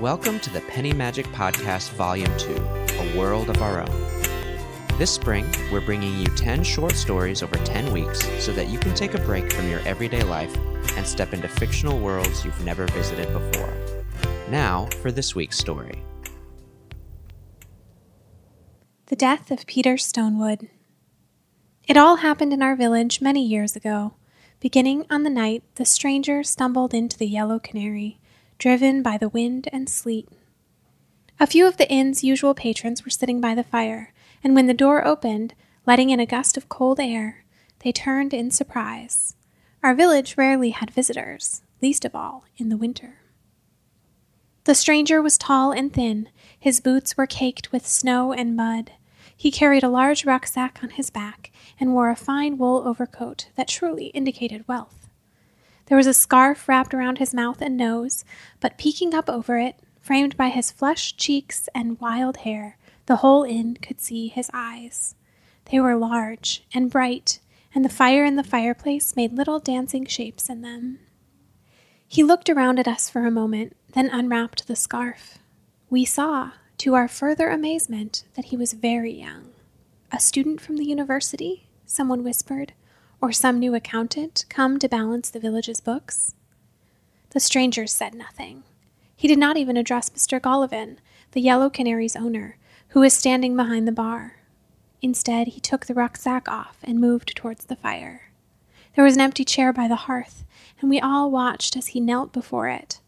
Welcome to the Penny Magic Podcast Volume 2 A World of Our Own. This spring, we're bringing you 10 short stories over 10 weeks so that you can take a break from your everyday life and step into fictional worlds you've never visited before. Now, for this week's story The Death of Peter Stonewood. It all happened in our village many years ago, beginning on the night the stranger stumbled into the Yellow Canary driven by the wind and sleet. A few of the inn's usual patrons were sitting by the fire, and when the door opened, letting in a gust of cold air, they turned in surprise. Our village rarely had visitors, least of all in the winter. The stranger was tall and thin, his boots were caked with snow and mud. He carried a large rucksack on his back and wore a fine wool overcoat that truly indicated wealth. There was a scarf wrapped around his mouth and nose, but peeking up over it, framed by his flushed cheeks and wild hair, the whole inn could see his eyes. They were large and bright, and the fire in the fireplace made little dancing shapes in them. He looked around at us for a moment, then unwrapped the scarf. We saw, to our further amazement, that he was very young. A student from the university? Someone whispered or some new accountant come to balance the village's books? The stranger said nothing. He did not even address Mr. Golovin, the Yellow Canary's owner, who was standing behind the bar. Instead, he took the rucksack off and moved towards the fire. There was an empty chair by the hearth, and we all watched as he knelt before it.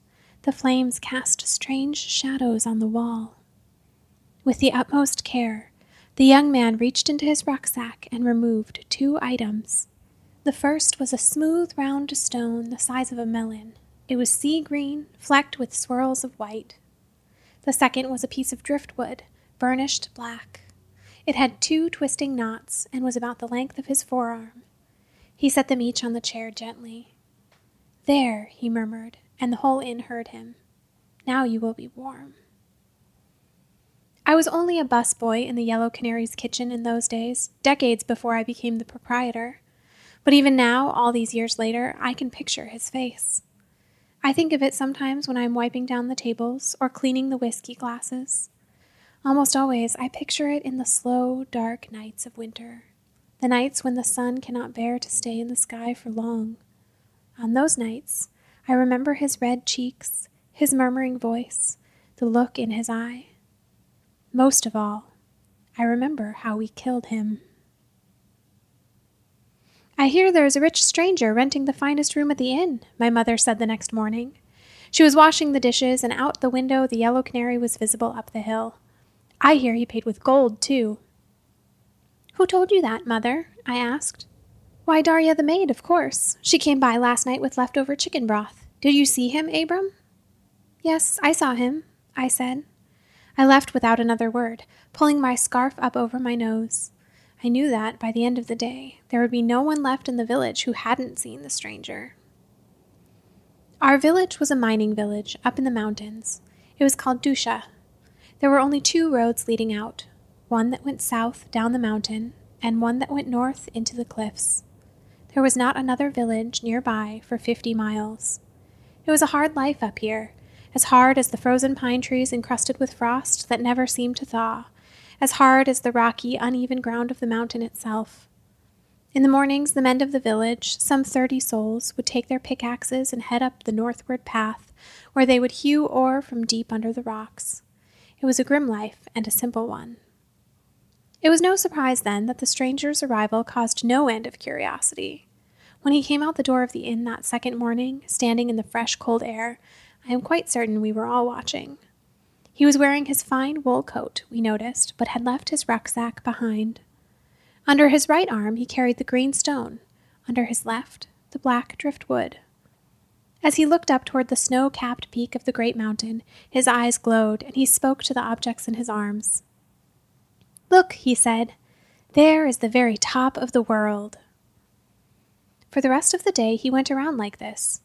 The flames cast strange shadows on the wall. With the utmost care, the young man reached into his rucksack and removed two items the first was a smooth round stone the size of a melon. It was sea green, flecked with swirls of white. The second was a piece of driftwood, burnished black. It had two twisting knots and was about the length of his forearm. He set them each on the chair gently. There, he murmured, and the whole inn heard him. Now you will be warm. I was only a busboy in the Yellow Canary's kitchen in those days, decades before I became the proprietor. But even now, all these years later, I can picture his face. I think of it sometimes when I'm wiping down the tables or cleaning the whiskey glasses. Almost always, I picture it in the slow, dark nights of winter, the nights when the sun cannot bear to stay in the sky for long. On those nights, I remember his red cheeks, his murmuring voice, the look in his eye. Most of all, I remember how we killed him. I hear there is a rich stranger renting the finest room at the inn, my mother said the next morning. She was washing the dishes, and out the window the yellow canary was visible up the hill. I hear he paid with gold, too. Who told you that, mother? I asked. Why, Darya the maid, of course. She came by last night with leftover chicken broth. Did you see him, Abram? Yes, I saw him, I said. I left without another word, pulling my scarf up over my nose. I knew that, by the end of the day, there would be no one left in the village who hadn't seen the stranger. Our village was a mining village up in the mountains. It was called Dusha. There were only two roads leading out one that went south down the mountain, and one that went north into the cliffs. There was not another village nearby for fifty miles. It was a hard life up here, as hard as the frozen pine trees encrusted with frost that never seemed to thaw, as hard as the rocky, uneven ground of the mountain itself. In the mornings, the men of the village, some thirty souls, would take their pickaxes and head up the northward path, where they would hew ore from deep under the rocks. It was a grim life and a simple one. It was no surprise, then, that the stranger's arrival caused no end of curiosity. When he came out the door of the inn that second morning, standing in the fresh, cold air, I am quite certain we were all watching. He was wearing his fine wool coat, we noticed, but had left his rucksack behind. Under his right arm he carried the green stone, under his left, the black driftwood. As he looked up toward the snow capped peak of the great mountain, his eyes glowed, and he spoke to the objects in his arms. Look, he said, there is the very top of the world. For the rest of the day he went around like this,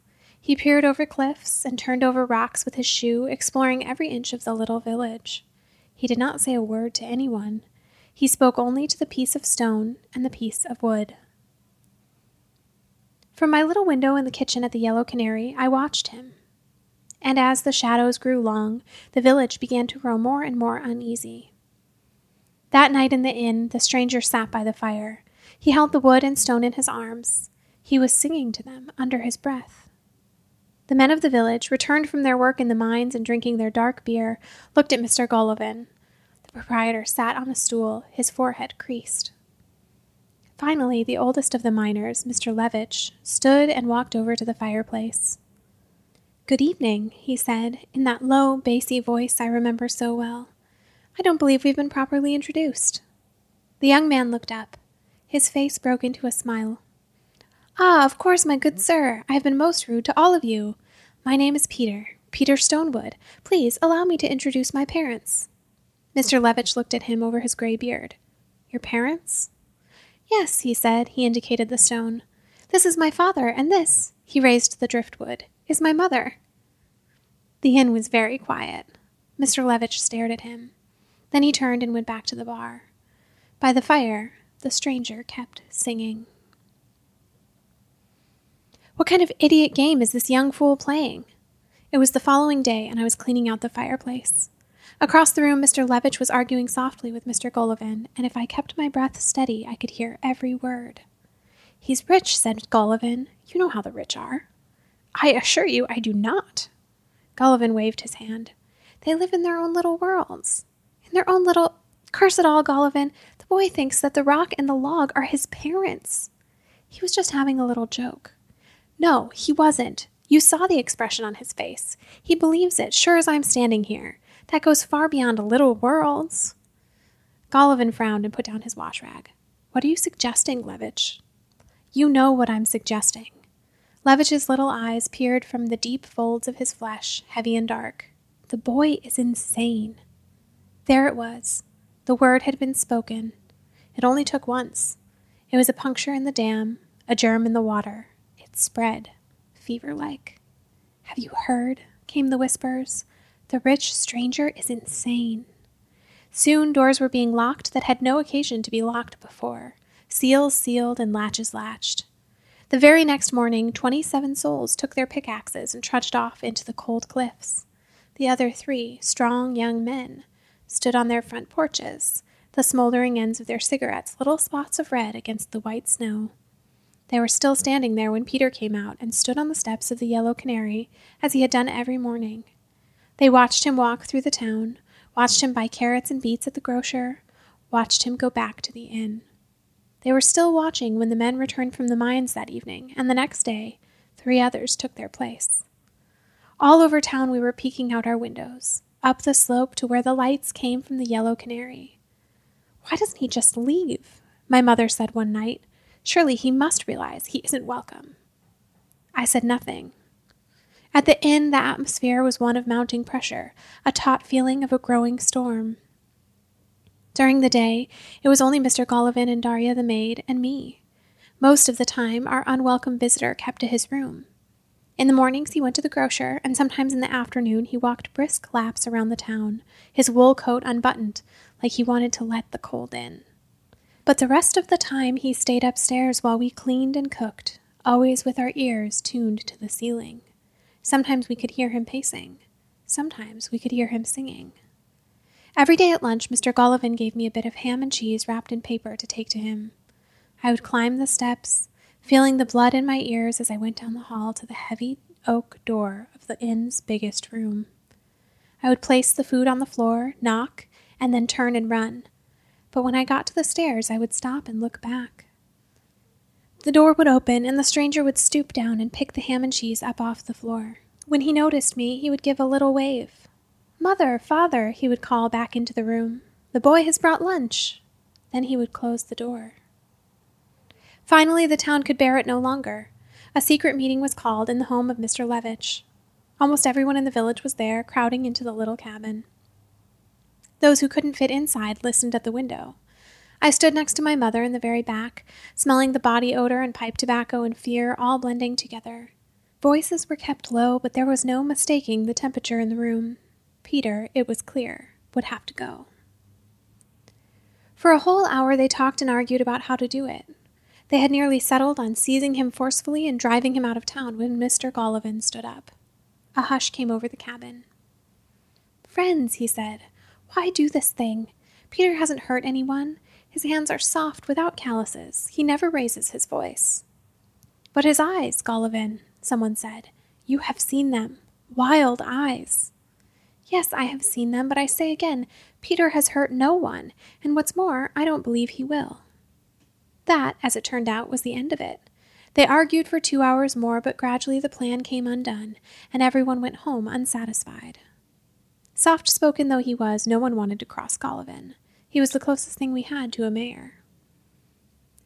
he peered over cliffs and turned over rocks with his shoe, exploring every inch of the little village. He did not say a word to anyone. He spoke only to the piece of stone and the piece of wood. From my little window in the kitchen at the Yellow Canary, I watched him. And as the shadows grew long, the village began to grow more and more uneasy. That night in the inn, the stranger sat by the fire. He held the wood and stone in his arms. He was singing to them under his breath. The men of the village, returned from their work in the mines and drinking their dark beer, looked at Mr. Golovin. The proprietor sat on a stool, his forehead creased. Finally, the oldest of the miners, Mr. Levitch, stood and walked over to the fireplace. Good evening, he said, in that low, bassy voice I remember so well. I don't believe we've been properly introduced. The young man looked up. His face broke into a smile. Ah, of course, my good sir. I have been most rude to all of you. My name is Peter, Peter Stonewood. Please allow me to introduce my parents. Mr. Levitch looked at him over his gray beard. Your parents? Yes, he said. He indicated the stone. This is my father, and this, he raised the driftwood, is my mother. The inn was very quiet. Mr. Levitch stared at him. Then he turned and went back to the bar. By the fire, the stranger kept singing. What kind of idiot game is this young fool playing? It was the following day, and I was cleaning out the fireplace. Across the room, Mr. Levitch was arguing softly with Mr. Golovin, and if I kept my breath steady, I could hear every word. He's rich, said Golovin. You know how the rich are. I assure you I do not. Golovin waved his hand. They live in their own little worlds In their own little. Curse it all, Golovin. The boy thinks that the rock and the log are his parents. He was just having a little joke. No, he wasn't. You saw the expression on his face. He believes it, sure as I'm standing here. That goes far beyond a little worlds. Golovin frowned and put down his wash rag. What are you suggesting, Levitch? You know what I'm suggesting. Levitch's little eyes peered from the deep folds of his flesh, heavy and dark. The boy is insane. There it was. The word had been spoken. It only took once. It was a puncture in the dam, a germ in the water. Spread, fever like. Have you heard? came the whispers. The rich stranger is insane. Soon doors were being locked that had no occasion to be locked before, seals sealed and latches latched. The very next morning, twenty seven souls took their pickaxes and trudged off into the cold cliffs. The other three, strong young men, stood on their front porches, the smoldering ends of their cigarettes little spots of red against the white snow. They were still standing there when Peter came out and stood on the steps of the Yellow Canary, as he had done every morning. They watched him walk through the town, watched him buy carrots and beets at the grocer, watched him go back to the inn. They were still watching when the men returned from the mines that evening, and the next day, three others took their place. All over town we were peeking out our windows up the slope to where the lights came from the yellow canary. Why doesn't he just leave? My mother said one night. Surely he must realize he isn't welcome. I said nothing. At the inn, the atmosphere was one of mounting pressure, a taut feeling of a growing storm. During the day, it was only Mr. Golovin and Darya the maid and me. Most of the time, our unwelcome visitor kept to his room. In the mornings he went to the grocer, and sometimes in the afternoon he walked brisk laps around the town, his wool coat unbuttoned, like he wanted to let the cold in. But the rest of the time he stayed upstairs while we cleaned and cooked, always with our ears tuned to the ceiling. Sometimes we could hear him pacing. Sometimes we could hear him singing. Every day at lunch, Mr. Golovin gave me a bit of ham and cheese wrapped in paper to take to him. I would climb the steps, feeling the blood in my ears as I went down the hall to the heavy oak door of the inn's biggest room. I would place the food on the floor, knock, and then turn and run. But when I got to the stairs, I would stop and look back. The door would open, and the stranger would stoop down and pick the ham and cheese up off the floor. When he noticed me, he would give a little wave. Mother, father, he would call back into the room. The boy has brought lunch. Then he would close the door. Finally, the town could bear it no longer. A secret meeting was called in the home of Mr. Levitch. Almost everyone in the village was there, crowding into the little cabin. Those who couldn't fit inside listened at the window. I stood next to my mother in the very back, smelling the body odor and pipe tobacco and fear all blending together. Voices were kept low, but there was no mistaking the temperature in the room. Peter, it was clear, would have to go. For a whole hour they talked and argued about how to do it. They had nearly settled on seizing him forcefully and driving him out of town when Mr. Golovin stood up. A hush came over the cabin. Friends, he said, why do this thing? Peter hasn't hurt anyone. His hands are soft without calluses. He never raises his voice. But his eyes, Golovin, someone said. You have seen them. Wild eyes. Yes, I have seen them, but I say again, Peter has hurt no one, and what's more, I don't believe he will. That, as it turned out, was the end of it. They argued for two hours more, but gradually the plan came undone, and everyone went home unsatisfied. Soft spoken though he was, no one wanted to cross Golovin. He was the closest thing we had to a mayor.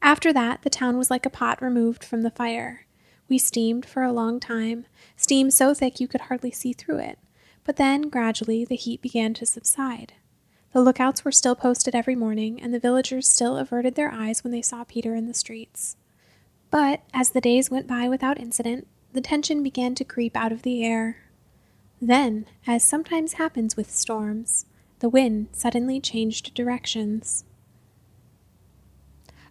After that, the town was like a pot removed from the fire. We steamed for a long time, steam so thick you could hardly see through it, but then, gradually, the heat began to subside. The lookouts were still posted every morning, and the villagers still averted their eyes when they saw Peter in the streets. But, as the days went by without incident, the tension began to creep out of the air. Then, as sometimes happens with storms, the wind suddenly changed directions.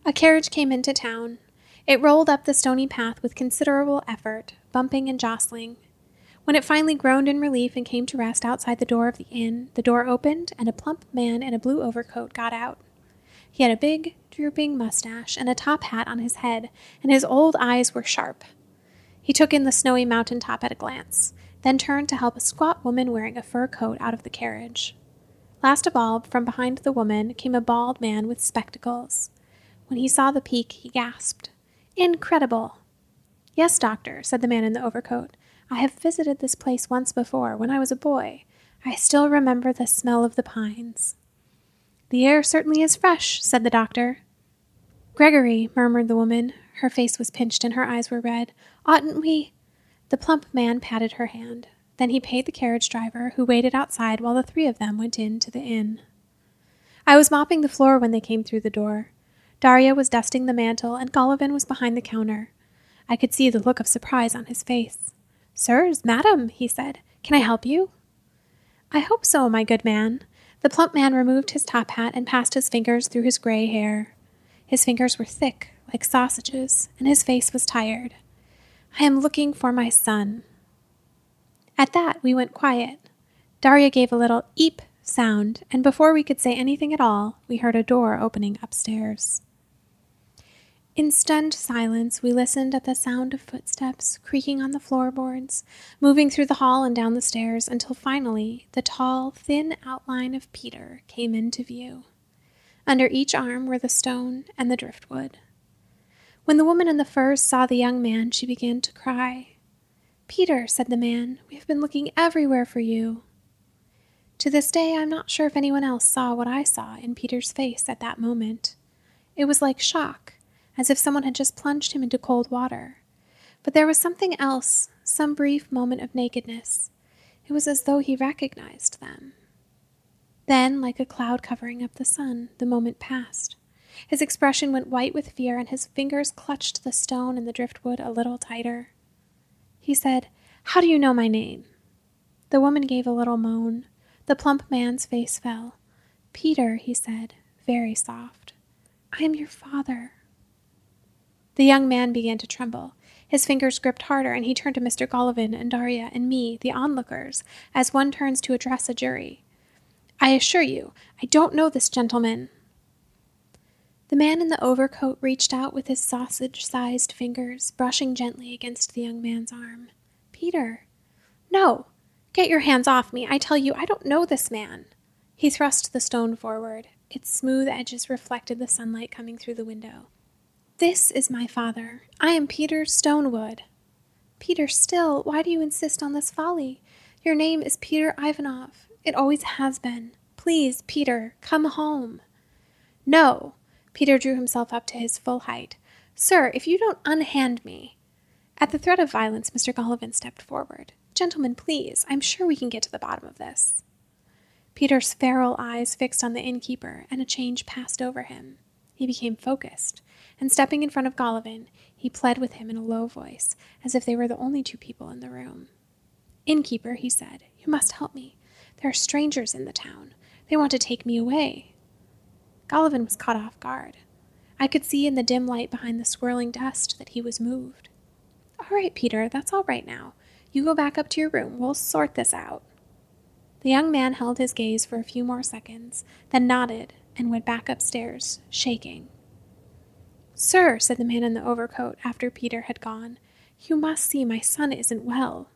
A carriage came into town. It rolled up the stony path with considerable effort, bumping and jostling. When it finally groaned in relief and came to rest outside the door of the inn, the door opened and a plump man in a blue overcoat got out. He had a big, drooping mustache and a top hat on his head, and his old eyes were sharp. He took in the snowy mountain top at a glance then turned to help a squat woman wearing a fur coat out of the carriage. Last of all, from behind the woman came a bald man with spectacles. When he saw the peak, he gasped, Incredible! Yes, doctor, said the man in the overcoat. I have visited this place once before, when I was a boy. I still remember the smell of the pines. The air certainly is fresh, said the doctor. Gregory, murmured the woman. Her face was pinched and her eyes were red. Oughtn't we? The plump man patted her hand. Then he paid the carriage driver, who waited outside while the three of them went in to the inn. I was mopping the floor when they came through the door. Daria was dusting the mantel, and Golovin was behind the counter. I could see the look of surprise on his face. Sirs, madam, he said, can I help you? I hope so, my good man. The plump man removed his top hat and passed his fingers through his gray hair. His fingers were thick, like sausages, and his face was tired. I am looking for my son. At that, we went quiet. Daria gave a little eep sound, and before we could say anything at all, we heard a door opening upstairs. In stunned silence, we listened at the sound of footsteps creaking on the floorboards, moving through the hall and down the stairs until finally the tall, thin outline of Peter came into view. Under each arm were the stone and the driftwood. When the woman in the furs saw the young man, she began to cry. Peter, said the man, we have been looking everywhere for you. To this day, I'm not sure if anyone else saw what I saw in Peter's face at that moment. It was like shock, as if someone had just plunged him into cold water. But there was something else, some brief moment of nakedness. It was as though he recognized them. Then, like a cloud covering up the sun, the moment passed. His expression went white with fear, and his fingers clutched the stone and the driftwood a little tighter. He said, How do you know my name? The woman gave a little moan. The plump man's face fell. Peter, he said, very soft, I am your father. The young man began to tremble. His fingers gripped harder, and he turned to Mr. Golovin and Daria and me, the onlookers, as one turns to address a jury. I assure you, I don't know this gentleman. The man in the overcoat reached out with his sausage sized fingers, brushing gently against the young man's arm. Peter! No! Get your hands off me! I tell you, I don't know this man! He thrust the stone forward. Its smooth edges reflected the sunlight coming through the window. This is my father. I am Peter Stonewood. Peter Still, why do you insist on this folly? Your name is Peter Ivanov. It always has been. Please, Peter, come home. No, Peter drew himself up to his full height. Sir, if you don't unhand me. At the threat of violence, Mr. Golovin stepped forward. Gentlemen, please, I'm sure we can get to the bottom of this. Peter's feral eyes fixed on the innkeeper, and a change passed over him. He became focused, and stepping in front of Golovin, he pled with him in a low voice, as if they were the only two people in the room. Innkeeper, he said, you must help me. There are strangers in the town. They want to take me away. Golovin was caught off guard. I could see in the dim light behind the swirling dust that he was moved. All right, Peter, that's all right now. You go back up to your room. We'll sort this out. The young man held his gaze for a few more seconds, then nodded and went back upstairs, shaking. Sir, said the man in the overcoat after Peter had gone, you must see my son isn't well.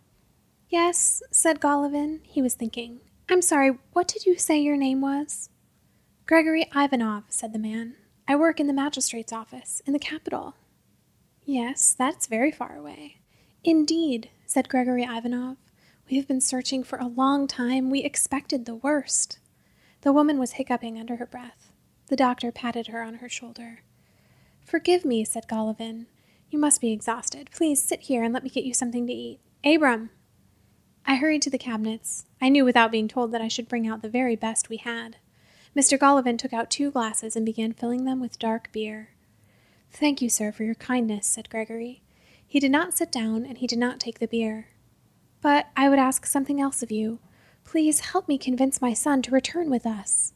Yes, said Golovin. He was thinking. I'm sorry, what did you say your name was? Gregory Ivanov, said the man. I work in the magistrate's office in the capital. Yes, that's very far away. Indeed, said Gregory Ivanov. We have been searching for a long time. We expected the worst. The woman was hiccuping under her breath. The doctor patted her on her shoulder. Forgive me, said Golovin. You must be exhausted. Please sit here and let me get you something to eat. Abram! I hurried to the cabinets. I knew without being told that I should bring out the very best we had. Mr. Golovin took out two glasses and began filling them with dark beer. Thank you, sir, for your kindness, said Gregory. He did not sit down, and he did not take the beer. But I would ask something else of you. Please help me convince my son to return with us.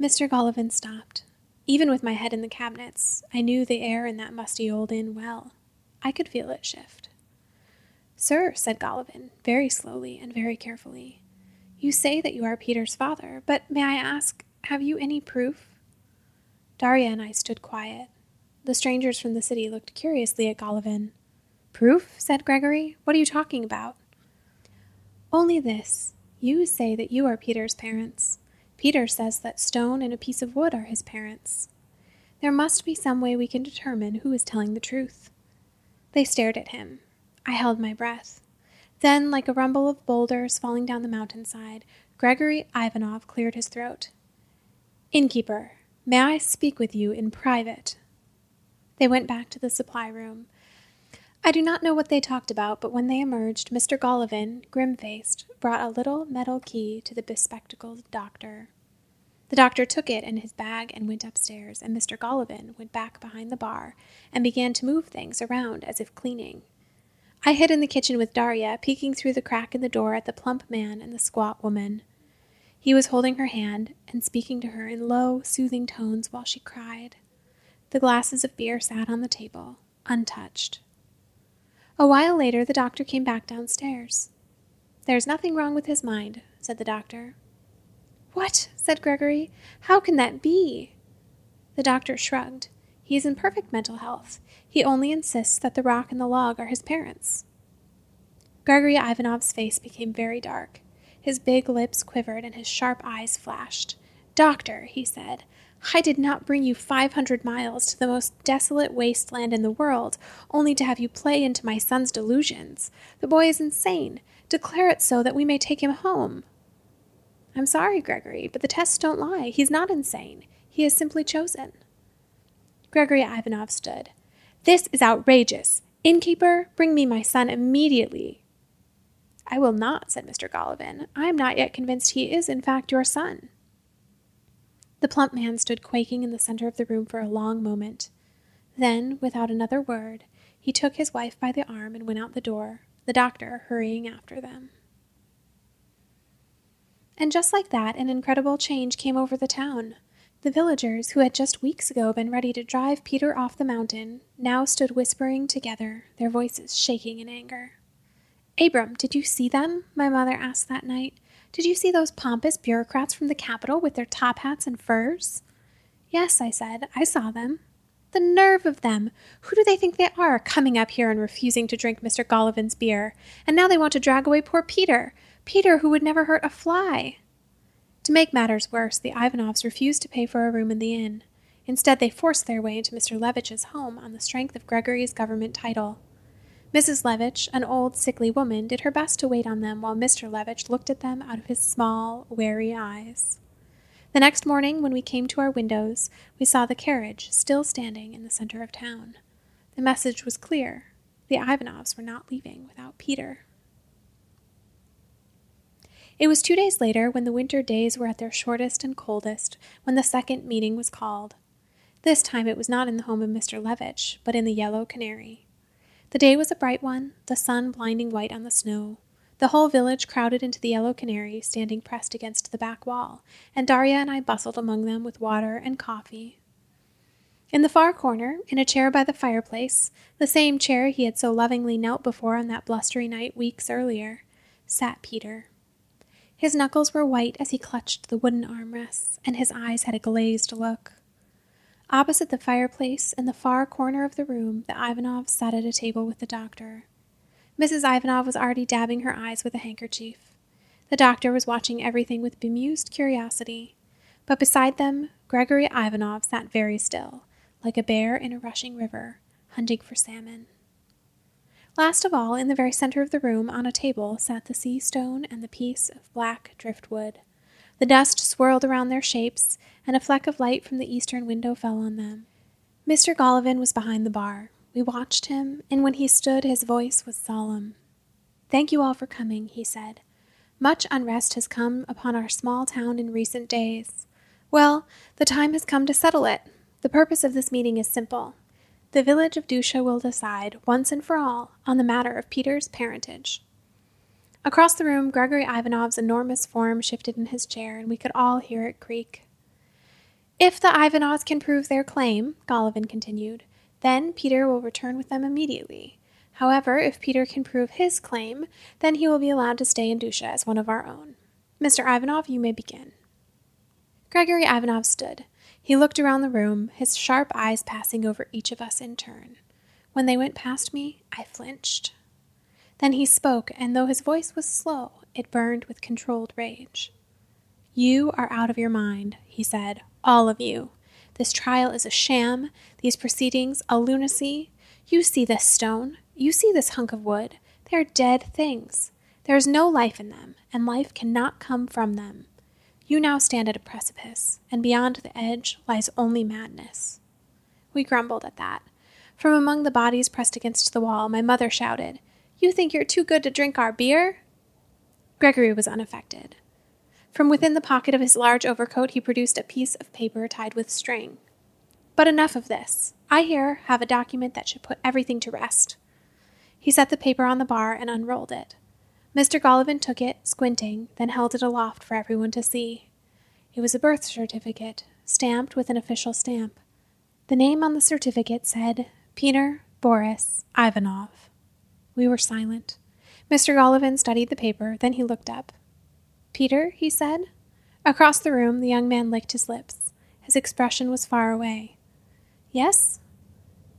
Mr. Golovin stopped. Even with my head in the cabinets, I knew the air in that musty old inn well. I could feel it shift. Sir, said Golovin, very slowly and very carefully, you say that you are Peter's father, but may I ask, have you any proof? Darya and I stood quiet. The strangers from the city looked curiously at Golovin. Proof? said Gregory. What are you talking about? Only this. You say that you are Peter's parents. Peter says that stone and a piece of wood are his parents. There must be some way we can determine who is telling the truth. They stared at him. I held my breath. Then, like a rumble of boulders falling down the mountainside, Gregory Ivanov cleared his throat. Innkeeper, may I speak with you in private? They went back to the supply room. I do not know what they talked about, but when they emerged, Mr. Golovin, grim faced, brought a little metal key to the bespectacled doctor. The doctor took it in his bag and went upstairs, and Mr. Golovin went back behind the bar and began to move things around as if cleaning. I hid in the kitchen with Darya, peeking through the crack in the door at the plump man and the squat woman. He was holding her hand and speaking to her in low, soothing tones while she cried. The glasses of beer sat on the table, untouched. A while later, the doctor came back downstairs. There's nothing wrong with his mind, said the doctor. What? said Gregory. How can that be? The doctor shrugged. He is in perfect mental health. He only insists that the rock and the log are his parents. Gregory Ivanov's face became very dark. His big lips quivered and his sharp eyes flashed. Doctor, he said, I did not bring you 500 miles to the most desolate wasteland in the world, only to have you play into my son's delusions. The boy is insane. Declare it so that we may take him home. I'm sorry, Gregory, but the tests don't lie. He's not insane. He is simply chosen. Gregory Ivanov stood. This is outrageous. Innkeeper, bring me my son immediately. I will not, said Mr. Golovin. I am not yet convinced he is, in fact, your son. The plump man stood quaking in the center of the room for a long moment. Then, without another word, he took his wife by the arm and went out the door, the doctor hurrying after them. And just like that, an incredible change came over the town. The villagers, who had just weeks ago been ready to drive Peter off the mountain, now stood whispering together, their voices shaking in anger. Abram, did you see them? My mother asked that night. Did you see those pompous bureaucrats from the capital with their top hats and furs? Yes, I said, I saw them. The nerve of them! Who do they think they are, coming up here and refusing to drink Mr. Golovin's beer? And now they want to drag away poor Peter, Peter who would never hurt a fly. To make matters worse, the Ivanovs refused to pay for a room in the inn. Instead, they forced their way into Mr. Levitch's home on the strength of Gregory's government title. Mrs. Levitch, an old, sickly woman, did her best to wait on them while Mr. Levitch looked at them out of his small, wary eyes. The next morning, when we came to our windows, we saw the carriage still standing in the center of town. The message was clear the Ivanovs were not leaving without Peter. It was two days later, when the winter days were at their shortest and coldest, when the second meeting was called. This time it was not in the home of Mr. Levitch, but in the Yellow Canary. The day was a bright one, the sun blinding white on the snow. The whole village crowded into the Yellow Canary, standing pressed against the back wall, and Darya and I bustled among them with water and coffee. In the far corner, in a chair by the fireplace, the same chair he had so lovingly knelt before on that blustery night weeks earlier, sat Peter. His knuckles were white as he clutched the wooden armrests, and his eyes had a glazed look. Opposite the fireplace, in the far corner of the room, the Ivanovs sat at a table with the doctor. Mrs. Ivanov was already dabbing her eyes with a handkerchief. The doctor was watching everything with bemused curiosity, but beside them, Gregory Ivanov sat very still, like a bear in a rushing river, hunting for salmon. Last of all, in the very center of the room, on a table, sat the sea stone and the piece of black driftwood. The dust swirled around their shapes, and a fleck of light from the eastern window fell on them. Mr. Golovin was behind the bar. We watched him, and when he stood, his voice was solemn. Thank you all for coming, he said. Much unrest has come upon our small town in recent days. Well, the time has come to settle it. The purpose of this meeting is simple. The village of Dusha will decide, once and for all, on the matter of Peter's parentage. Across the room, Gregory Ivanov's enormous form shifted in his chair, and we could all hear it creak. If the Ivanovs can prove their claim, Golovin continued, then Peter will return with them immediately. However, if Peter can prove his claim, then he will be allowed to stay in Dusha as one of our own. Mr. Ivanov, you may begin. Gregory Ivanov stood. He looked around the room, his sharp eyes passing over each of us in turn. When they went past me, I flinched. Then he spoke, and though his voice was slow, it burned with controlled rage. You are out of your mind, he said, all of you. This trial is a sham, these proceedings a lunacy. You see this stone, you see this hunk of wood. They are dead things. There is no life in them, and life cannot come from them. You now stand at a precipice, and beyond the edge lies only madness. We grumbled at that. From among the bodies pressed against the wall, my mother shouted, You think you're too good to drink our beer? Gregory was unaffected. From within the pocket of his large overcoat, he produced a piece of paper tied with string. But enough of this. I here have a document that should put everything to rest. He set the paper on the bar and unrolled it. Mr. Golovin took it, squinting, then held it aloft for everyone to see. It was a birth certificate, stamped with an official stamp. The name on the certificate said Peter Boris Ivanov. We were silent. Mr. Golovin studied the paper, then he looked up. Peter, he said. Across the room, the young man licked his lips. His expression was far away. Yes?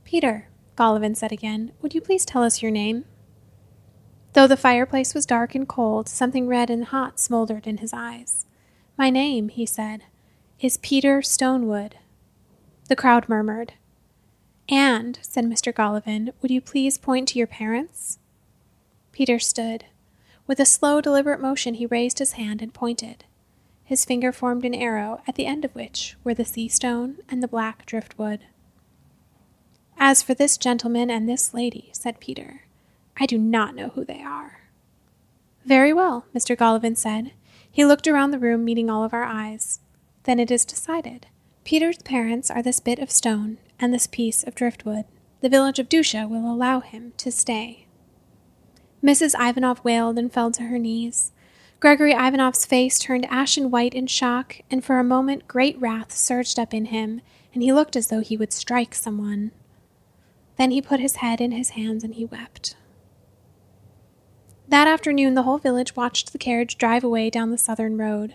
Peter, Golovin said again, would you please tell us your name? Though the fireplace was dark and cold, something red and hot smoldered in his eyes. My name, he said, is Peter Stonewood. The crowd murmured. And, said Mr. Golovin, would you please point to your parents? Peter stood. With a slow, deliberate motion, he raised his hand and pointed. His finger formed an arrow, at the end of which were the sea stone and the black driftwood. As for this gentleman and this lady, said Peter, I do not know who they are. Very well, Mr. Golovin said. He looked around the room, meeting all of our eyes. Then it is decided. Peter's parents are this bit of stone and this piece of driftwood. The village of Dusha will allow him to stay. Mrs. Ivanov wailed and fell to her knees. Gregory Ivanov's face turned ashen white in shock, and for a moment great wrath surged up in him, and he looked as though he would strike someone. Then he put his head in his hands and he wept. That afternoon, the whole village watched the carriage drive away down the southern road.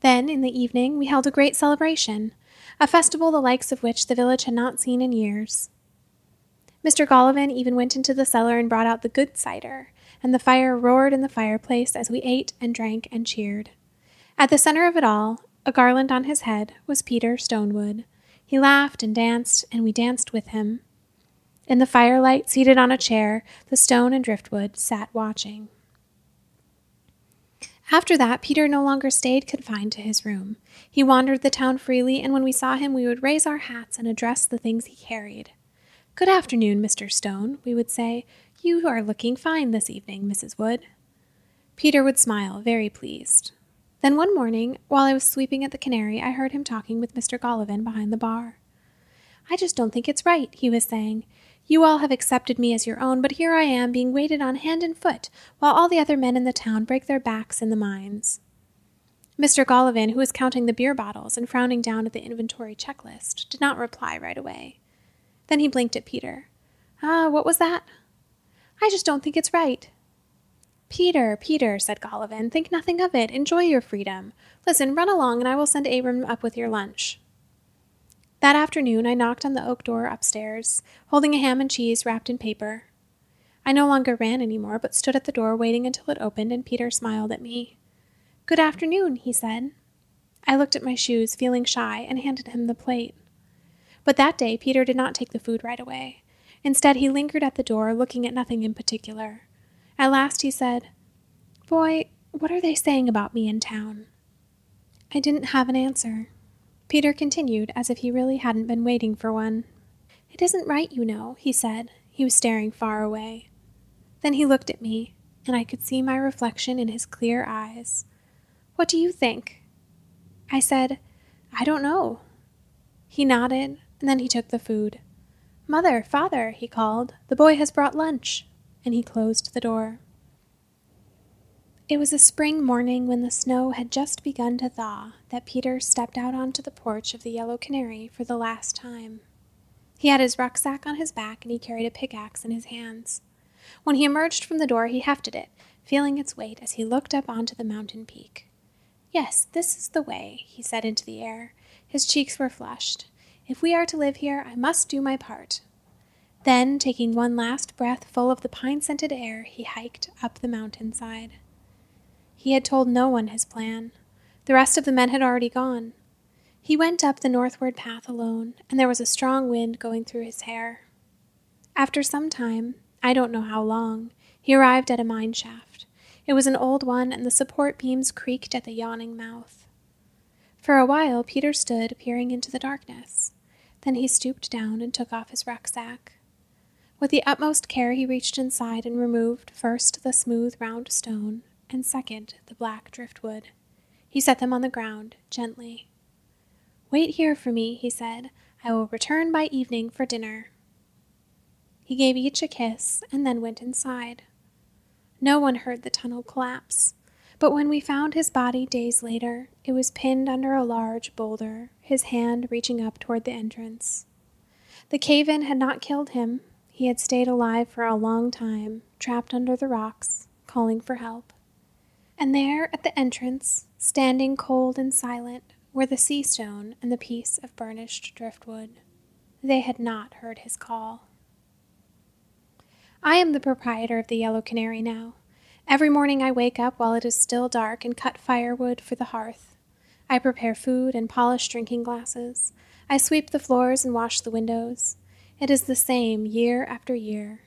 Then, in the evening, we held a great celebration, a festival the likes of which the village had not seen in years. Mr. Golovin even went into the cellar and brought out the good cider, and the fire roared in the fireplace as we ate and drank and cheered. At the center of it all, a garland on his head, was Peter Stonewood. He laughed and danced, and we danced with him. In the firelight, seated on a chair, the stone and driftwood sat watching. After that, Peter no longer stayed confined to his room. He wandered the town freely, and when we saw him, we would raise our hats and address the things he carried. Good afternoon, Mr. Stone, we would say. You are looking fine this evening, Mrs. Wood. Peter would smile, very pleased. Then one morning, while I was sweeping at the canary, I heard him talking with Mr. Golovin behind the bar. I just don't think it's right, he was saying. You all have accepted me as your own, but here I am being waited on hand and foot, while all the other men in the town break their backs in the mines. Mr. Golovin, who was counting the beer bottles and frowning down at the inventory checklist, did not reply right away. Then he blinked at Peter. Ah, what was that? I just don't think it's right. Peter, Peter, said Golovin, think nothing of it. Enjoy your freedom. Listen, run along, and I will send Abram up with your lunch. That afternoon, I knocked on the oak door upstairs, holding a ham and cheese wrapped in paper. I no longer ran any more, but stood at the door waiting until it opened, and Peter smiled at me. Good afternoon, he said. I looked at my shoes, feeling shy, and handed him the plate. But that day, Peter did not take the food right away. Instead, he lingered at the door, looking at nothing in particular. At last, he said, Boy, what are they saying about me in town? I didn't have an answer. Peter continued, as if he really hadn't been waiting for one. It isn't right, you know, he said. He was staring far away. Then he looked at me, and I could see my reflection in his clear eyes. What do you think? I said, I don't know. He nodded, and then he took the food. Mother, father, he called, the boy has brought lunch, and he closed the door. It was a spring morning when the snow had just begun to thaw that Peter stepped out onto the porch of the Yellow Canary for the last time. He had his rucksack on his back and he carried a pickaxe in his hands. When he emerged from the door, he hefted it, feeling its weight as he looked up onto the mountain peak. Yes, this is the way, he said into the air. His cheeks were flushed. If we are to live here, I must do my part. Then, taking one last breath full of the pine scented air, he hiked up the mountainside. He had told no one his plan. The rest of the men had already gone. He went up the northward path alone, and there was a strong wind going through his hair. After some time, I don't know how long, he arrived at a mine shaft. It was an old one, and the support beams creaked at the yawning mouth. For a while, Peter stood peering into the darkness. Then he stooped down and took off his rucksack. With the utmost care, he reached inside and removed first the smooth, round stone, and second, the black driftwood. He set them on the ground, gently. Wait here for me, he said. I will return by evening for dinner. He gave each a kiss and then went inside. No one heard the tunnel collapse. But when we found his body days later, it was pinned under a large boulder, his hand reaching up toward the entrance. The cave in had not killed him. He had stayed alive for a long time, trapped under the rocks, calling for help. And there at the entrance, standing cold and silent, were the sea stone and the piece of burnished driftwood. They had not heard his call. I am the proprietor of the Yellow Canary now. Every morning I wake up while it is still dark and cut firewood for the hearth. I prepare food and polish drinking glasses. I sweep the floors and wash the windows. It is the same year after year.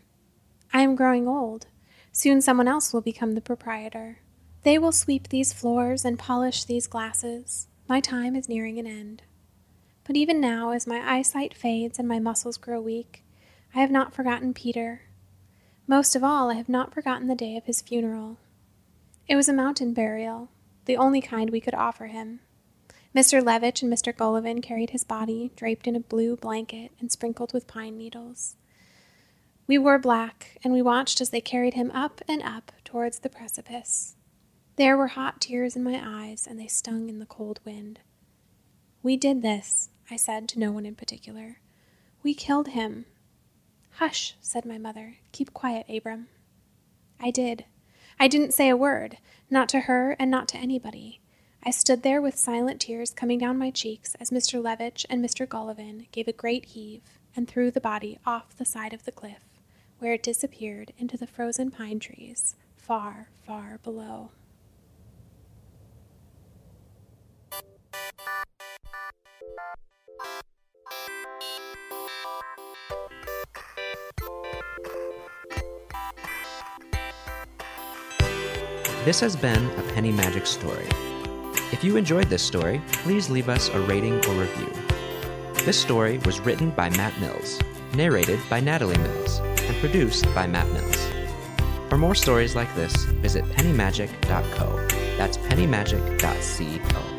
I am growing old. Soon someone else will become the proprietor. They will sweep these floors and polish these glasses. My time is nearing an end. But even now, as my eyesight fades and my muscles grow weak, I have not forgotten Peter most of all, I have not forgotten the day of his funeral. It was a mountain burial, the only kind we could offer him. Mr. Levitch and Mr. Golovin carried his body, draped in a blue blanket and sprinkled with pine needles. We wore black, and we watched as they carried him up and up towards the precipice. There were hot tears in my eyes, and they stung in the cold wind. We did this, I said to no one in particular. We killed him, Hush, said my mother. Keep quiet, Abram. I did. I didn't say a word, not to her and not to anybody. I stood there with silent tears coming down my cheeks as Mr. Levitch and Mr. Golovin gave a great heave and threw the body off the side of the cliff, where it disappeared into the frozen pine trees far, far below. This has been a Penny Magic story. If you enjoyed this story, please leave us a rating or review. This story was written by Matt Mills, narrated by Natalie Mills, and produced by Matt Mills. For more stories like this, visit pennymagic.co. That's pennymagic.co.